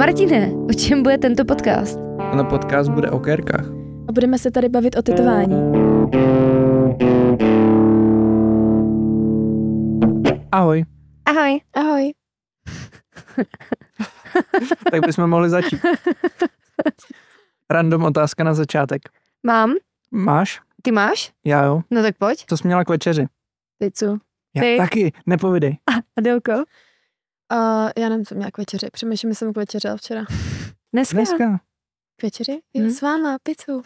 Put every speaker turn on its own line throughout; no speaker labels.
Martine, o čem bude tento podcast?
Ten podcast bude o kérkách.
A budeme se tady bavit o tetování.
Ahoj.
Ahoj.
Ahoj.
tak bychom mohli začít. Random otázka na začátek.
Mám.
Máš?
Ty máš?
Já jo.
No tak pojď.
Co jsi měla k večeři?
Pizzu.
Já
Ty?
taky, nepovidej.
Adelko?
Uh, já nevím, co měla k večeři. Přemýšlím, že jsem k večeřila včera.
Dneska?
Dneska.
K večeři? Jo,
Hmm.
s váma, pizzu.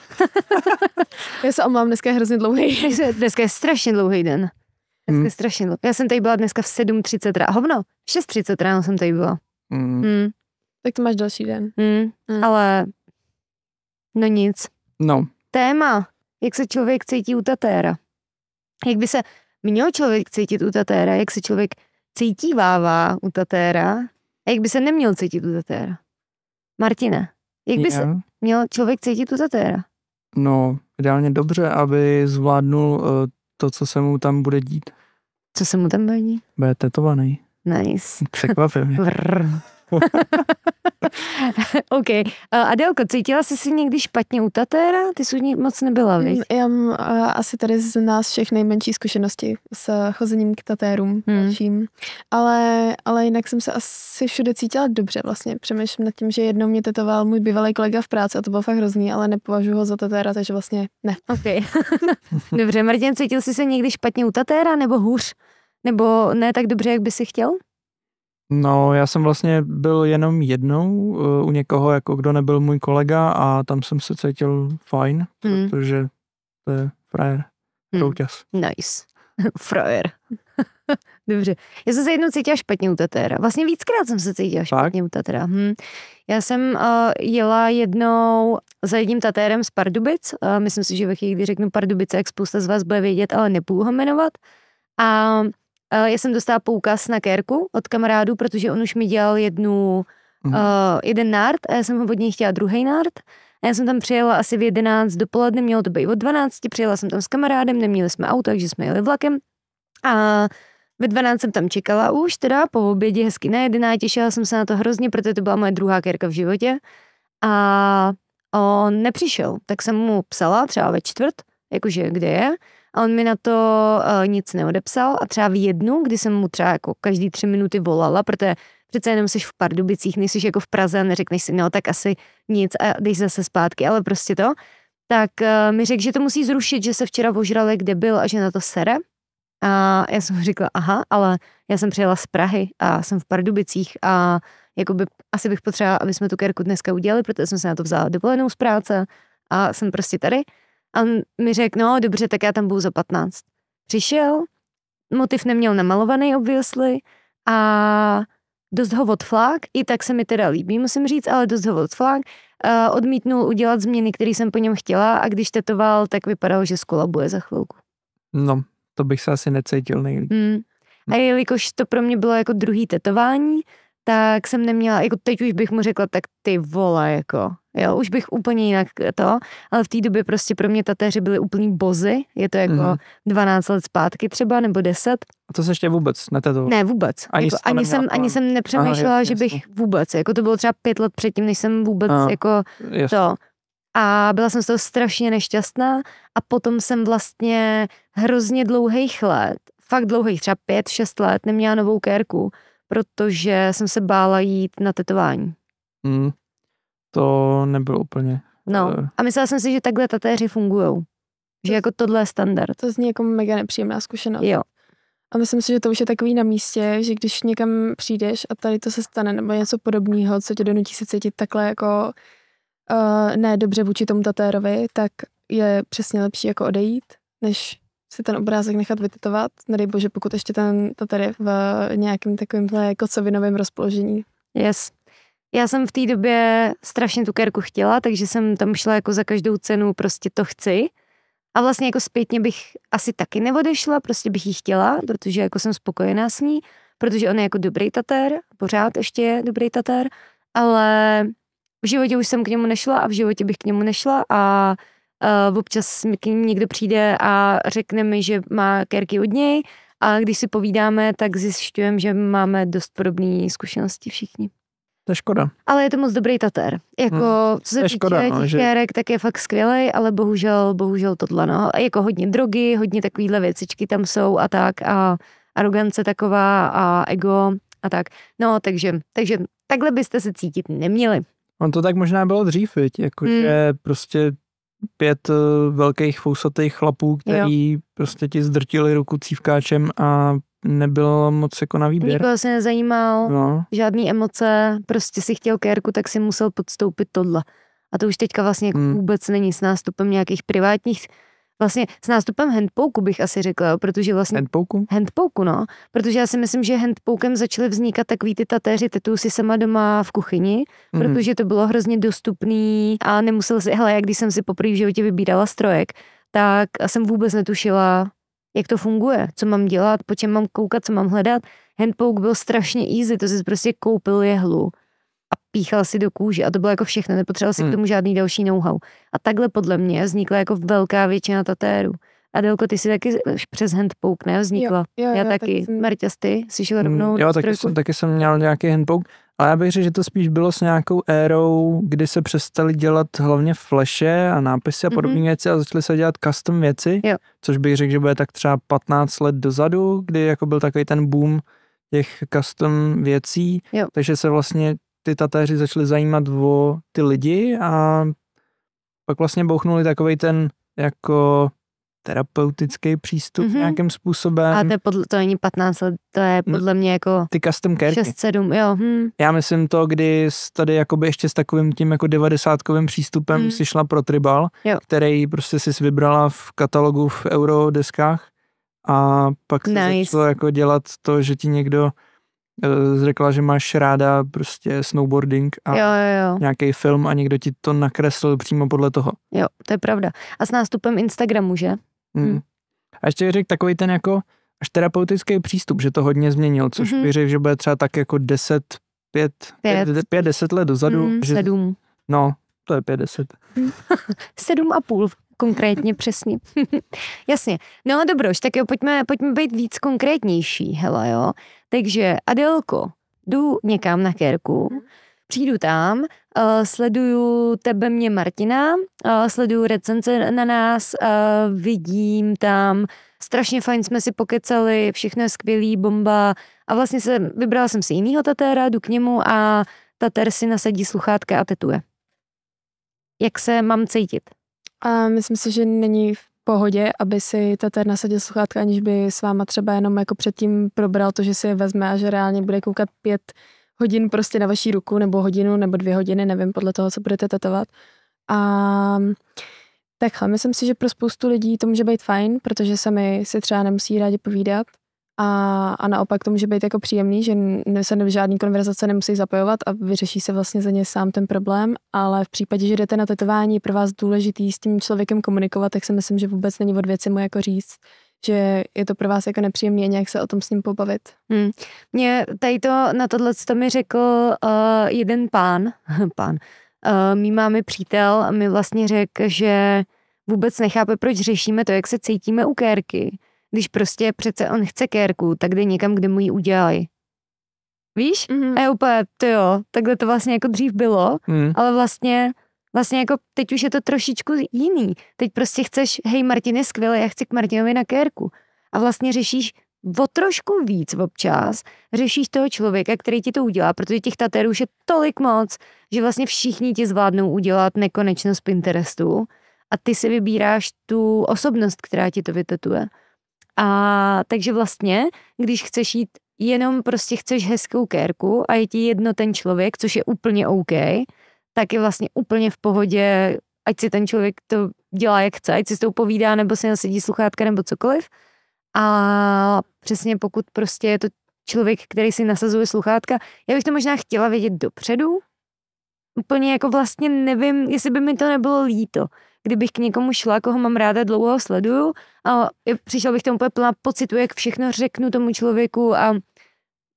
já se omlám, dneska je hrozně dlouhý.
Dneska- Dneska je strašně dlouhý den. Dneska
Hmm.
je strašně dlouhý. Já jsem tady byla dneska v 7.30 ráno. Hovno, 6.30 ráno jsem tady byla.
Mm.
Hmm.
tak to máš další den.
Hmm.
Hmm.
Ale no nic.
No,
Téma, jak se člověk cítí u tatéra. Jak by se měl člověk cítit u tatéra, jak se člověk cítí vává u tatéra a jak by se neměl cítit u tatéra. Martine, jak by se měl člověk cítit u tatéra?
No, ideálně dobře, aby zvládnul uh, to, co se mu tam bude dít.
Co se mu tam baví?
Bude tetovaný.
Nice.
Překvapil mě.
OK. Adelko, cítila jsi si někdy špatně u tatéra? Ty jsi u ní moc nebyla?
Mm, Já mám uh, asi tady z nás všech nejmenší zkušenosti s chozením k tatérům
Hmm.
Ale, ale jinak jsem se asi všude cítila dobře vlastně. Přemýšlím nad tím, že jednou mě tetoval můj bývalý kolega v práci a to bylo fakt hrozný, ale nepovažuji ho za tatéra, takže vlastně ne.
OK. dobře, Martin, cítil jsi se někdy špatně u tatéra nebo hůř? Nebo ne tak dobře, jak by si chtěl?
No, já jsem vlastně byl jenom jednou uh, u někoho, jako kdo nebyl můj kolega a tam jsem se cítil fajn,
Hmm.
protože to je frajer.
Hmm.
Rouťas.
Nice. Frajer. Dobře. Já jsem se jednou cítila špatně u tatéra. Vlastně víckrát jsem se cítila špatně u tatéra. Hm. Já jsem uh, jela jednou za jedním tatérem z Pardubic. Uh, myslím si, že ve chvíli, kdy řeknu Pardubice, jak spousta z vás bude vědět, ale nepůjdu ho jmenovat. A uh, já jsem dostala poukaz na kérku od kamarádů, protože on už mi dělal jednu,
Mhm.
uh, jeden nárt a já jsem ho od něj chtěla druhý nárt. A já jsem tam přijela asi v 11 dopoledne, mělo to být od 12, přijela jsem tam s kamarádem, neměli jsme auto, takže jsme jeli vlakem. A ve 12 jsem tam čekala už, teda po obědě hezky najedená, těšila jsem se na to hrozně, protože to byla moje druhá kérka v životě. A on nepřišel, tak jsem mu psala třeba ve čtvrt, jakože kde je. A on mi na to uh, nic neodepsal a třeba v jednu, kdy jsem mu třeba jako každý tři minuty volala, protože přece jenom jsi v Pardubicích, nejsi jako v Praze a neřekneš si, no tak asi nic a jdeš zase zpátky, ale prostě to. Tak uh, mi řekl, že to musí zrušit, že se včera ožral, kde byl a že na to sere. A já jsem řekla, aha, ale já jsem přijela z Prahy a jsem v Pardubicích a jakoby asi bych potřebovala, aby jsme tu kérku dneska udělali, protože jsem se na to vzala dovolenou z práce a jsem prostě tady. A on mi řekl, no dobře, tak já tam budu za 15. Přišel, motiv neměl namalovaný obviously a dost ho odflák, i tak se mi teda líbí, musím říct, ale dost ho odflák. Uh, odmítnul udělat změny, které jsem po něm chtěla a když tetoval, tak vypadalo, že skolabuje za chvilku.
No, to bych se asi necítil nejlíp.
Hmm. A jelikož to pro mě bylo jako druhý tetování, tak jsem neměla, jako teď už bych mu řekla, tak ty vole, jako, jo, už bych úplně jinak to, ale v té době prostě pro mě tatéři byly úplný bozy, je to jako
Mhm.
12 let zpátky třeba, nebo 10,
A to se ještě vůbec netetoval.
ne vůbec,
Ani
jako, ani, jsem, ani jsem nepřemýšlela,
Aha,
že
jasně,
bych vůbec, jako to bylo třeba pět let předtím, než jsem vůbec
Aha.
jako
Jasně.
to. A byla jsem z toho strašně nešťastná a potom jsem vlastně hrozně dlouhých let, fakt dlouhých, třeba pět, šest let neměla novou kérku, protože jsem se bála jít na tetování.
Mm, to nebylo úplně.
No
Eh.
a myslela jsem si, že takhle tatéři fungujou. Že jako tohle je standard.
To zní jako mega nepříjemná zkušenost.
Jo.
A myslím si, že to už je takový na místě, že když někam přijdeš a tady to se stane, nebo něco podobného, co tě donutí se cítit takhle jako uh, ne dobře vůči tomu tatérovi, tak je přesně lepší jako odejít, než si ten obrázek nechat vytetovat. Nedej bože, pokud ještě ten tatér je v nějakém takovémhle kocovinovém rozpoložení.
Yes. Já jsem v té době strašně tu kérku chtěla, takže jsem tam šla jako za každou cenu, prostě to chci. A vlastně jako zpětně bych asi taky neodešla, prostě bych ji chtěla, protože jako jsem spokojená s ní, protože on je jako dobrý tatér, pořád ještě je dobrý tatér, ale v životě už jsem k němu nešla a v životě bych k němu nešla a uh, občas mi k ním někdo přijde a řekne mi, že má kérky od něj a když si povídáme, tak zjišťujeme, že máme dost podobné zkušenosti všichni.
To je škoda.
Ale je to moc dobrý tater. Jako,
Hmm.
co se týče
škoda, no,
těch
že-
kérek, tak je fakt skvělej, ale bohužel, bohužel tohle, no. A Jako hodně drogy, hodně takovýhle věcičky tam jsou a tak a arogance taková a ego a tak. No, takže, takže takhle byste se cítit neměli.
On to tak možná bylo dřív, viď? Jako,
Hmm.
že prostě pět eh, velkých fousatých chlapů, který prostě ti zdrtili ruku cívkáčem a nebylo moc jako na výběr.
Nikoho se nezajímal,
No,
žádný emoce, prostě si chtěl kérku, tak si musel podstoupit tohle. A to už teďka vlastně jako
Hmm.
vůbec není s nástupem nějakých privátních, vlastně s nástupem handpouku bych asi řekla, jo, protože vlastně
handpouku?
handpouku, no. Protože já si myslím, že handpoukem začaly vznikat takový ty tatéři, tetuju si sama doma v kuchyni,
Mhm.
protože to bylo hrozně dostupný a nemusel si, hele, jak když jsem si poprvé v životě vybírala strojek, tak jsem vůbec netušila, jak to funguje, co mám dělat, po čem mám koukat, co mám hledat. Handpoke byl strašně easy, to si prostě koupil jehlu píchal si do kůže a to bylo jako všechno, nepotřeboval si
Hmm.
k tomu žádný další know-how. A takhle podle mě vznikla jako velká většina tatérů. Adelko, ty si taky přes handpoke, ne? Vznikla.
Jo,
já
jo,
taky.
jsem-
Marťas, ty jsi šel rovnou
Mm,
do
jo, taky jsem, taky jsem měl nějaký handpoke, ale já bych řekl, že to spíš bylo s nějakou érou, kdy se přestali dělat hlavně flashe a nápisy a podobné
Mhm.
věci a začaly se dělat custom věci,
Jo.
což bych řekl, že bude tak třeba 15 let dozadu, kdy jako byl takový ten boom těch custom věcí,
Jo.
takže se vlastně ty tatéři začali zajímat o ty lidi a pak vlastně bouchnuli takový ten jako terapeutický přístup
Mhm.
nějakým způsobem.
A to, je podle, to není 15 let, to je
No,
podle mě jako
ty custom kérky.
6-7, jo. Hm.
Já myslím to, kdy tady jakoby ještě s takovým tím jako devadesátkovým přístupem
Mm.
si šla pro tribal,
Jo.
který prostě si vybrala v katalogu v eurodeskách a pak se
Nice.
začalo jako dělat to, že ti někdo řekla, že máš ráda prostě snowboarding a
Jo, jo, jo.
nějaký film a někdo ti to nakreslil přímo podle toho.
Jo, to je pravda. A s nástupem Instagramu, že?
Mm.
Mm.
A ještě řekl takový ten jako až terapeutický přístup, že to hodně změnil, což
Mhm.
bych řekl, že bude třeba tak jako 10, 5,
Pět.
5, 5 10 let dozadu.
Mm,
že,
sedm.
No, to je 50.
Sedm a půl, konkrétně přesně. Jasně. No dobroš, tak jo, pojďme, pojďme být víc konkrétnější, hele jo. Takže Adelko, jdu někam na kérku, přijdu tam, uh, sleduju tebe, mě Martina, uh, sleduju recenze na nás, uh, vidím tam, strašně fajn jsme si pokecali, všechno je skvělý, bomba a vlastně se, vybrala jsem si jinýho tatéra, jdu k němu a tatér si nasadí sluchátka a tetuje. Jak se mám cítit?
A myslím si, že není v pohodě, aby si tatér nasadil sluchátka, aniž by s váma třeba jenom jako předtím probral to, že si je vezme a že reálně bude koukat pět hodin prostě na vaší ruku, nebo hodinu, nebo dvě hodiny, nevím, podle toho, co budete tetovat. A takhle, myslím si, že pro spoustu lidí to může být fajn, protože sami si třeba nemusí rádi povídat a, a naopak to může být jako příjemný, že se do žádný konverzace nemusí zapojovat a vyřeší se vlastně za ně sám ten problém, ale v případě, že jdete na tetování, je pro vás důležitý s tím člověkem komunikovat, tak si myslím, že vůbec není od věci mu jako říct, že je to pro vás jako nepříjemný a nějak se o tom s ním pobavit.
Hmm. Mě tady to, na tohle to mi řekl uh, jeden pán, pán, uh, mý máme přítel mi vlastně řekl, že vůbec nechápe, proč řešíme to, jak se cítíme u kérky. Když prostě přece on chce kérku, tak jde někam, kde mu ji udělají. Víš?
Mm-hmm.
A je úplně, to jo, takhle to vlastně jako dřív bylo,
Hmm.
ale vlastně, vlastně jako teď už je to trošičku jiný. Teď prostě chceš, hej, Martin je skvělý, já chci k Martinovi na kérku. A vlastně řešíš o trošku víc občas, řešíš toho člověka, který ti to udělá, protože těch tatérů už je tolik moc, že vlastně všichni ti zvládnou udělat nekonečno z Pinterestu a ty si vybíráš tu osobnost, která ti to vytetuje. A takže vlastně, když chceš jít jenom prostě chceš hezkou kérku a je ti jedno ten člověk, což je úplně OK, tak je vlastně úplně v pohodě, ať si ten člověk to dělá jak chce, ať si s tou povídá, nebo si nasadí sluchátka, nebo cokoliv. A přesně pokud prostě je to člověk, který si nasazuje sluchátka, já bych to možná chtěla vědět dopředu, úplně jako vlastně nevím, jestli by mi to nebylo líto, kdybych k někomu šla, koho mám ráda, dlouho ho sleduju a přišel bych tomu úplně plná pocitu, jak všechno řeknu tomu člověku a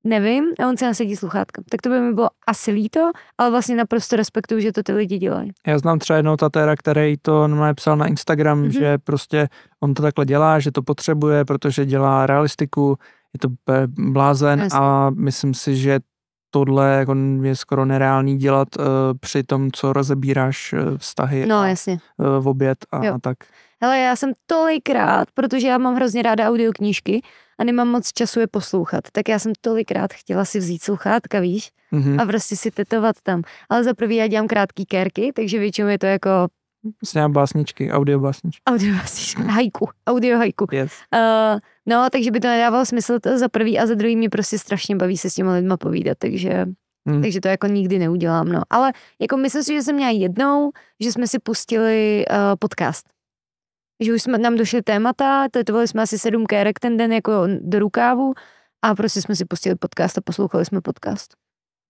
nevím, a on se nasadí sluchátka. Tak to by mi bylo asi líto, ale vlastně naprosto respektuju, že to ty lidi dělají.
Já znám třeba jednoho tatéra, který to normálně psal na Instagram,
Mhm.
mm-hmm. že prostě on to takhle dělá, že to potřebuje, protože dělá realistiku, je to blázen
Jasně.
a myslím si, že tohle jako je skoro nereálný dělat uh, při tom, co rozebíráš uh, vztahy
No,
a
jasně.
uh, v oběd a,
Jo.
a tak.
Hele, já jsem tolikrát, protože já mám hrozně ráda audioknížky a nemám moc času je poslouchat, tak já jsem tolikrát chtěla si vzít sluchátka, víš,
Mhm.
a prostě si tetovat tam. Ale za prvý já dělám krátký kérky, takže většinou je to jako
Vlastně básničky, audio básničky.
audio hajku, audio hajku.
Yes.
Uh, no, takže by to nedávalo smysl to za prvý a za druhý mě prostě strašně baví se s těma lidma povídat, takže,
Hmm.
takže to jako nikdy neudělám, no. Ale jako myslím si, že jsem měla jednou, že jsme si pustili uh, podcast. Že už jsme, nám došly témata, tetovali jsme asi sedm kérek ten den jako do rukávu a prostě jsme si pustili podcast a poslouchali jsme podcast.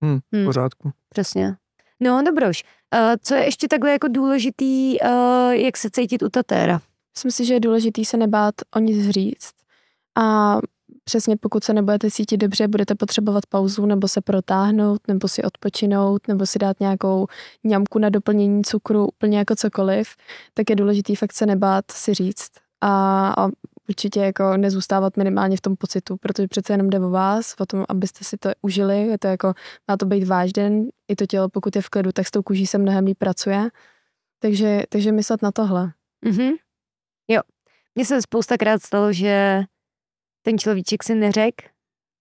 Hmm,
Hmm.
v pořádku.
Přesně. No, dobroš. Uh, co je ještě takhle jako důležitý, uh, jak se cítit u tatéra?
Myslím si, že je důležité se nebát o nic říct. A přesně pokud se nebudete cítit dobře, budete potřebovat pauzu, nebo se protáhnout, nebo si odpočinout, nebo si dát nějakou ňamku na doplnění cukru, úplně jako cokoliv, tak je důležité fakt se nebát si říct. A, a určitě jako nezůstávat minimálně v tom pocitu, protože přece jenom jde o vás, o tom, abyste si to užili, je to jako, má to být váš den, i to tělo, pokud je v klidu, tak s tou kůží se mnohem líp pracuje. Takže, takže myslet na tohle.
Mhm. Jo. Mně se spoustakrát stalo, že ten človíček si neřek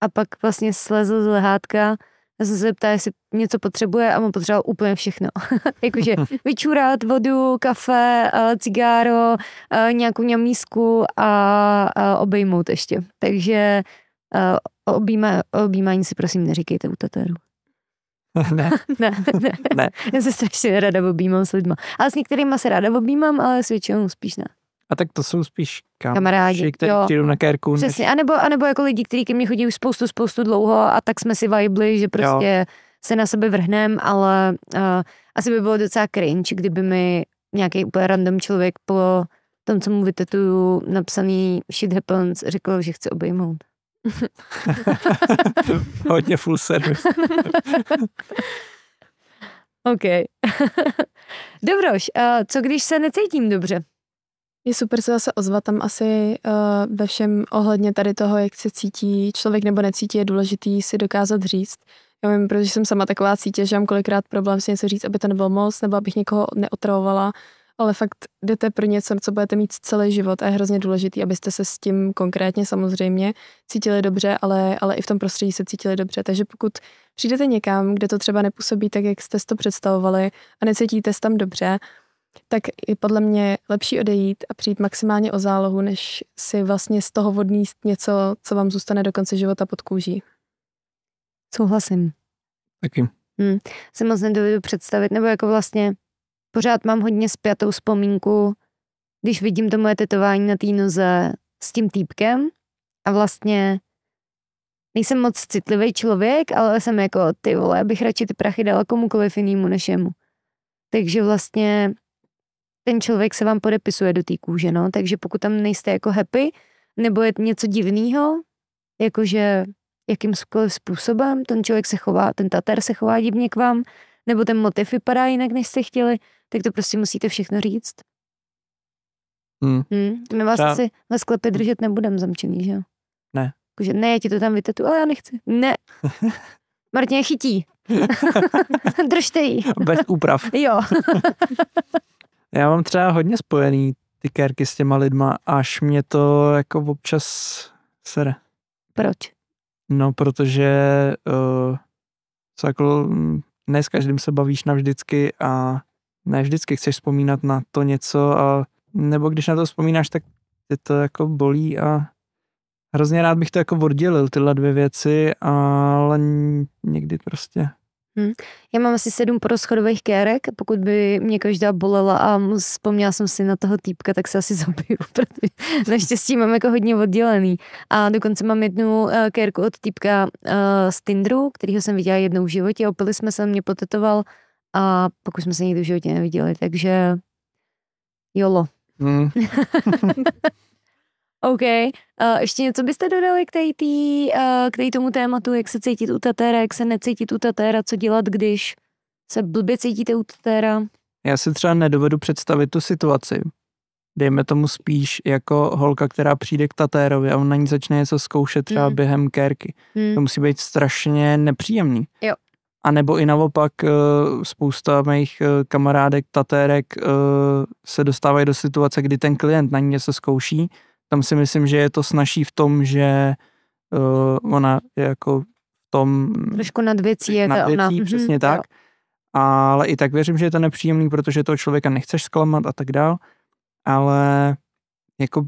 a pak vlastně slezl z lehátka a jsem se zeptala, jestli něco potřebuje a on potřeboval úplně všechno. Jakože vyčurat vodu, kafe, eh, cigáro, eh, nějakou ňamísku a, obejmout ještě. Takže eh, objíma, objímání si prosím neříkejte u tatéru.
ne,
Ne, ne.
Ne.
Já se strašně ráda objímám s lidma. Ale s některýma se ráda objímám, ale s většinou spíš ne.
A tak to jsou spíš kam,
Kamarádi,
kteří
jo.
přijdou na kérku. než-
Přesně, anebo, anebo jako lidi, kteří ke mně chodí už spoustu, spoustu dlouho a tak jsme si vibli, že prostě se na sebe vrhnem, ale uh, asi by bylo docela cringe, kdyby mi nějaký úplně random člověk po tom, co mu vytetuju napsaný shit happens, řekl, že chce obejmout.
Hodně full service.
OK. Dobroš, uh, co když se necítím dobře?
Je super se zase ozvat tam asi uh, ve všem ohledně tady toho, jak se cítí člověk nebo necítí, je důležitý si dokázat říct. Já vím, protože jsem sama taková cítě, že mám kolikrát problém si něco říct, aby to nebylo moc, nebo abych někoho neotravovala, ale fakt jdete pro něco, co budete mít celý život a je hrozně důležitý, abyste se s tím konkrétně samozřejmě cítili dobře, ale, ale i v tom prostředí se cítili dobře. Takže pokud přijdete někam, kde to třeba nepůsobí tak, jak jste si to představovali a necítíte se tam dobře, tak je podle mě lepší odejít a přijít maximálně o zálohu, než si vlastně z toho odníst něco, co vám zůstane do konce života pod kůží.
Souhlasím.
Taky.
Si moc nedovedu představit, nebo jako vlastně pořád mám hodně spjatou vzpomínku, když vidím to moje tetování na té noze s tím týpkem a vlastně nejsem moc citlivý člověk, ale jsem jako ty vole, bych radši ty prachy dala komukoliv jinému než jemu. Takže vlastně ten člověk se vám podepisuje do té kůže, no, takže pokud tam nejste jako happy, nebo je něco divného, jakože jakýmkoliv způsobem ten člověk se chová, ten tater se chová divně k vám, nebo ten motiv vypadá jinak, než jste chtěli, tak to prostě musíte všechno říct.
Hmm.
Hmm. My vás
Já-
asi ve sklepě držet nebudem zamčený, že jo?
Ne.
Jakože ne, já ti to tam vytetu, ale já nechci. Ne. Martin chytí. Držte ji.
Bez úprav.
Jo.
Já mám třeba hodně spojený ty kérky s těma lidma, až mě to jako občas sere.
Proč?
No, protože uh, jako, mm, ne s každým se bavíš navždycky a ne vždycky chceš vzpomínat na to něco a nebo když na to vzpomínáš, tak tě to jako bolí a hrozně rád bych to jako oddělil, tyhle dvě věci, ale někdy prostě
Já mám asi sedm porozchodových kérek, pokud by mě každá bolela a vzpomněla jsem si na toho týpka, tak se asi zabiju, protože naštěstí mám jako hodně oddělený. A dokonce mám jednu uh, kérku od týpka uh, z Tinderu, kterýho jsem viděla jednou v životě, opili jsme se, on mě potetoval a pokud jsme se nikdy v životě neviděli, takže jolo.
hmm,
OK. Uh, ještě něco byste dodali k, tej tý, uh, k tej tomu tématu, jak se cítit u tatéra, jak se necítit u tatéra, co dělat, když se blbě cítíte u tatéra?
já si třeba nedovedu představit tu situaci, dejme tomu spíš jako holka, která přijde k tatérovi a on na ní začne něco zkoušet třeba
Mm.
během kérky. To
Hmm.
musí být strašně nepříjemný.
Jo.
A nebo i naopak eh, spousta mých kamarádek, tatérek se dostávají do situace, kdy ten klient na ní něco zkouší. Tam si myslím, že je to snaží v tom, že eh, ona je jako v tom
Trošku nad věcí je
nad
ta ona.
věcí,
Mhm,
přesně
jo.
tak. Ale i tak věřím, že je to nepříjemný, protože toho člověka nechceš zklamat a tak dál. Ale jako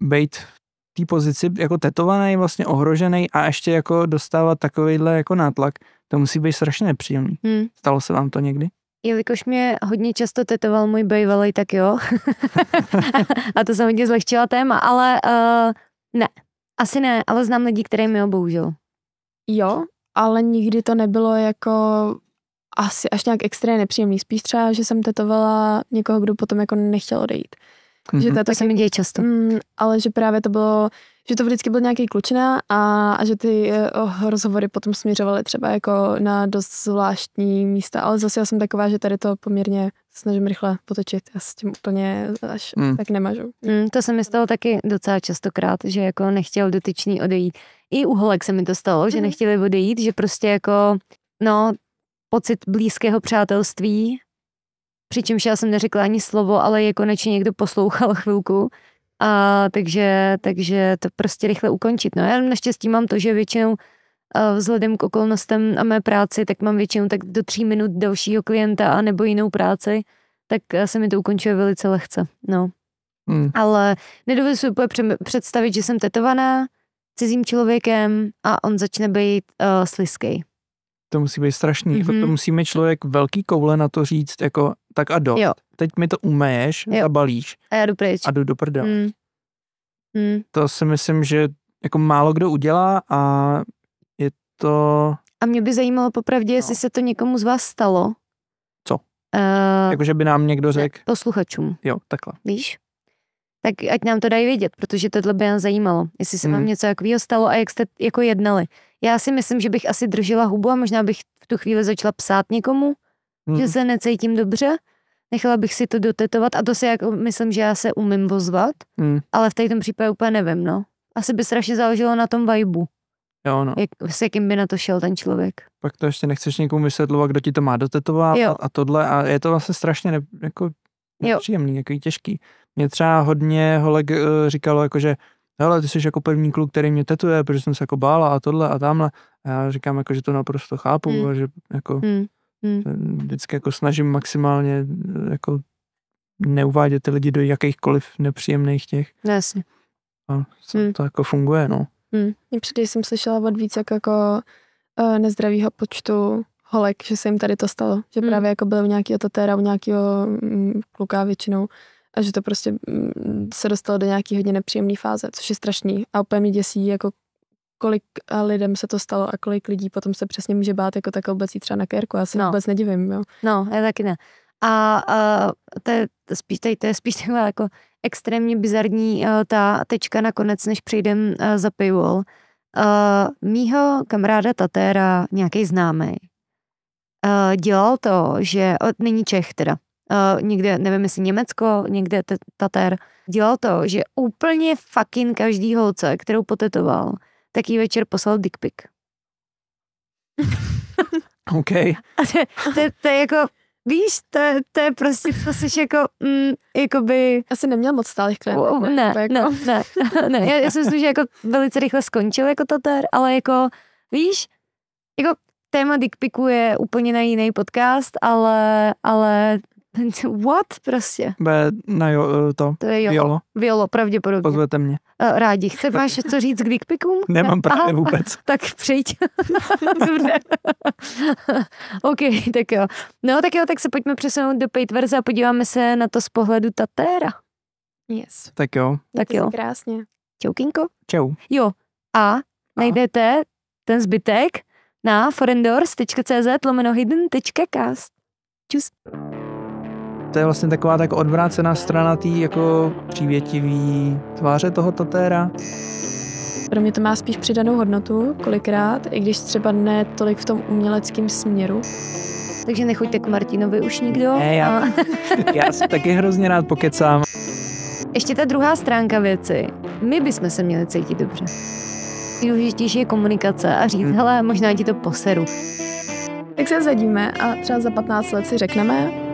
být v té pozici jako tetovaný, vlastně ohrožený a ještě jako dostávat takovýhle jako nátlak, to musí být strašně nepříjemný.
Hmm.
Stalo se vám to někdy?
Jelikož mě hodně často tetoval můj bývalý, tak jo. a to jsem hodně zlehčila téma, ale uh, ne. Asi ne, ale znám lidi, který mi ho bohužel.
Jo, ale nikdy to nebylo jako asi až nějak extrémně nepříjemný. Spíš třeba, že jsem tetovala někoho, kdo potom jako nechtěl odejít. Že
Mhm.
to je
To se mi děje často.
mm, ale že právě to bylo, že to vždycky byl nějaký klučina a, a že ty oh, rozhovory potom směřovaly třeba jako na dost zvláštní místa, ale zase já jsem taková, že tady to poměrně snažím rychle potočit. Já s tím úplně až
Mm.
tak nemažu.
Mm, to se mi stalo taky docela častokrát, že jako nechtěl dotyčný odejít. I u holek se mi to stalo, že
Mhm.
nechtěli odejít, že prostě jako, no, pocit blízkého přátelství, přičemž já jsem neřekla ani slovo, ale je konečně někdo poslouchal chvilku. A takže, takže to prostě rychle ukončit. No já naštěstí mám to, že většinou a vzhledem k okolnostem a mé práci, tak mám většinou tak do tří minut dalšího klienta a nebo jinou práci, tak eh, se mi to ukončuje velice lehce. No.
Mm.
Ale nedovedu si úplně představit, že jsem tetovaná cizím člověkem a on začne být uh, sliskej.
To musí být strašný. Mm-hmm.
Mhm.
To musí mít člověk velký koule na to říct, jako tak a do.
Jo.
Teď mi to umeješ,
Jo.
zabalíš
A já jdu pryč.
a jdu do prdele.
Mm. Mm.
To si myslím, že jako málo kdo udělá a je to...
A mě by zajímalo popravdě, jestli
No.
se to někomu z vás stalo.
Co?
Uh,
Jako, že by nám někdo řekl,
posluchačům,
jo, takhle.
víš? Tak ať nám to dají vědět, protože tohle by nás zajímalo. Jestli se vám
Mm.
něco takového stalo a jak jste jako jednali. Já si myslím, že bych asi držela hubu a možná bych v tu chvíli začala psát někomu,
Hm.
že se necítím dobře. Nechala bych si to dotetovat a to si jako myslím, že já se umím vozvat,
Hm.
ale v tom případě úplně nevím, no. Asi by strašně záleželo na tom vibu,
Jo, no.
jak, s jakým by na to šel ten člověk.
Pak to ještě nechceš někomu vysvětlovat, kdo ti to má dotetovat
Jo.
a, a tohle a je to vlastně strašně ne, jako nepříjemný, jako těžký. Mě třeba hodně holek uh, říkalo, jako, že hele, ty jsi jako první kluk, který mě tetuje, protože jsem se jako bála a tohle a tamhle. A já říkám, jako, že to naprosto chápu
Hmm.
a že jako.
Hmm.
vždycky jako snažím maximálně eh, jako neuvádět ty lidi do jakýchkoliv nepříjemných těch.
No jasně.
A
Hmm.
to jako funguje, no.
Přijde, že jsem slyšela od víc jako, jako uh, nezdravého počtu holek, že se jim tady to stalo. Že
Hmm.
právě jako byly u nějakého tatéra, u nějakého mm, kluka většinou a že to prostě mm, se dostalo do nějaký hodně nepříjemné fáze, což je strašný a úplně mě děsí, jako kolik eh, lidem se to stalo a kolik lidí potom se přesně může bát jako takhle vůbec jít třeba na kérku. Já se
No.
vůbec nedivím, jo.
No, já taky ne. A, a to, je spíš, tady, to je spíš taková jako extrémně bizarní uh, ta tečka nakonec, než přejdem uh, za paywall. Uh, mýho kamaráda Tatéra, nějaký známý, uh, dělal to, že, není Čech teda, uh, někde, nevím jestli Německo, někde t- Tatér, dělal to, že úplně fucking každý holce, kterou potetoval, tak jí večer poslal dick pic.
OK.
A to, to, to je jako, víš, to, je- to je prostě, to jsi jako, mm, jakoby,
Asi neměl moc stálých klientů.
Wow, ne,
Nebo jako,
ne, ne, ne, já, já si myslím, že jako velice rychle skončil jako tater, ale jako, víš, jako téma dickpiku je úplně na jiný podcast, ale, ale what prostě,
Bude na jo, eh, to,
to je jo,
Jolo,
Violo, pravděpodobně.
pozvete mě.
Eh, Rádi. Chce, máš co říct k dickpikům?
Nemám
Ne?
právě
Aha,
vůbec.
Tak přijď. Dobře. OK, tak jo. No tak jo, tak se pojďme přesunout do paid verze a podíváme se na to z pohledu Tatéra.
Yes.
Tak jo,
Tak jo.
Krásně.
Čaukinko.
čau.
Jo. A najdete ten zbytek na forendors.cz lomeno hidden.cast. Čus.
To je vlastně taková tak odvrácená strana té jako přívětivý tváře toho tatéra.
Pro mě to má spíš přidanou hodnotu, kolikrát, i když třeba ne tolik v tom uměleckém směru.
Takže nechoďte k Martinovi už nikdo.
Ne, já-
A,
Já si taky hrozně rád pokecám.
Ještě ta druhá stránka věci. My bychom se měli cítit dobře. Důležitější je komunikace a říct, hele, možná ti to poseru.
Tak se zadíme a třeba za 15 let si řekneme,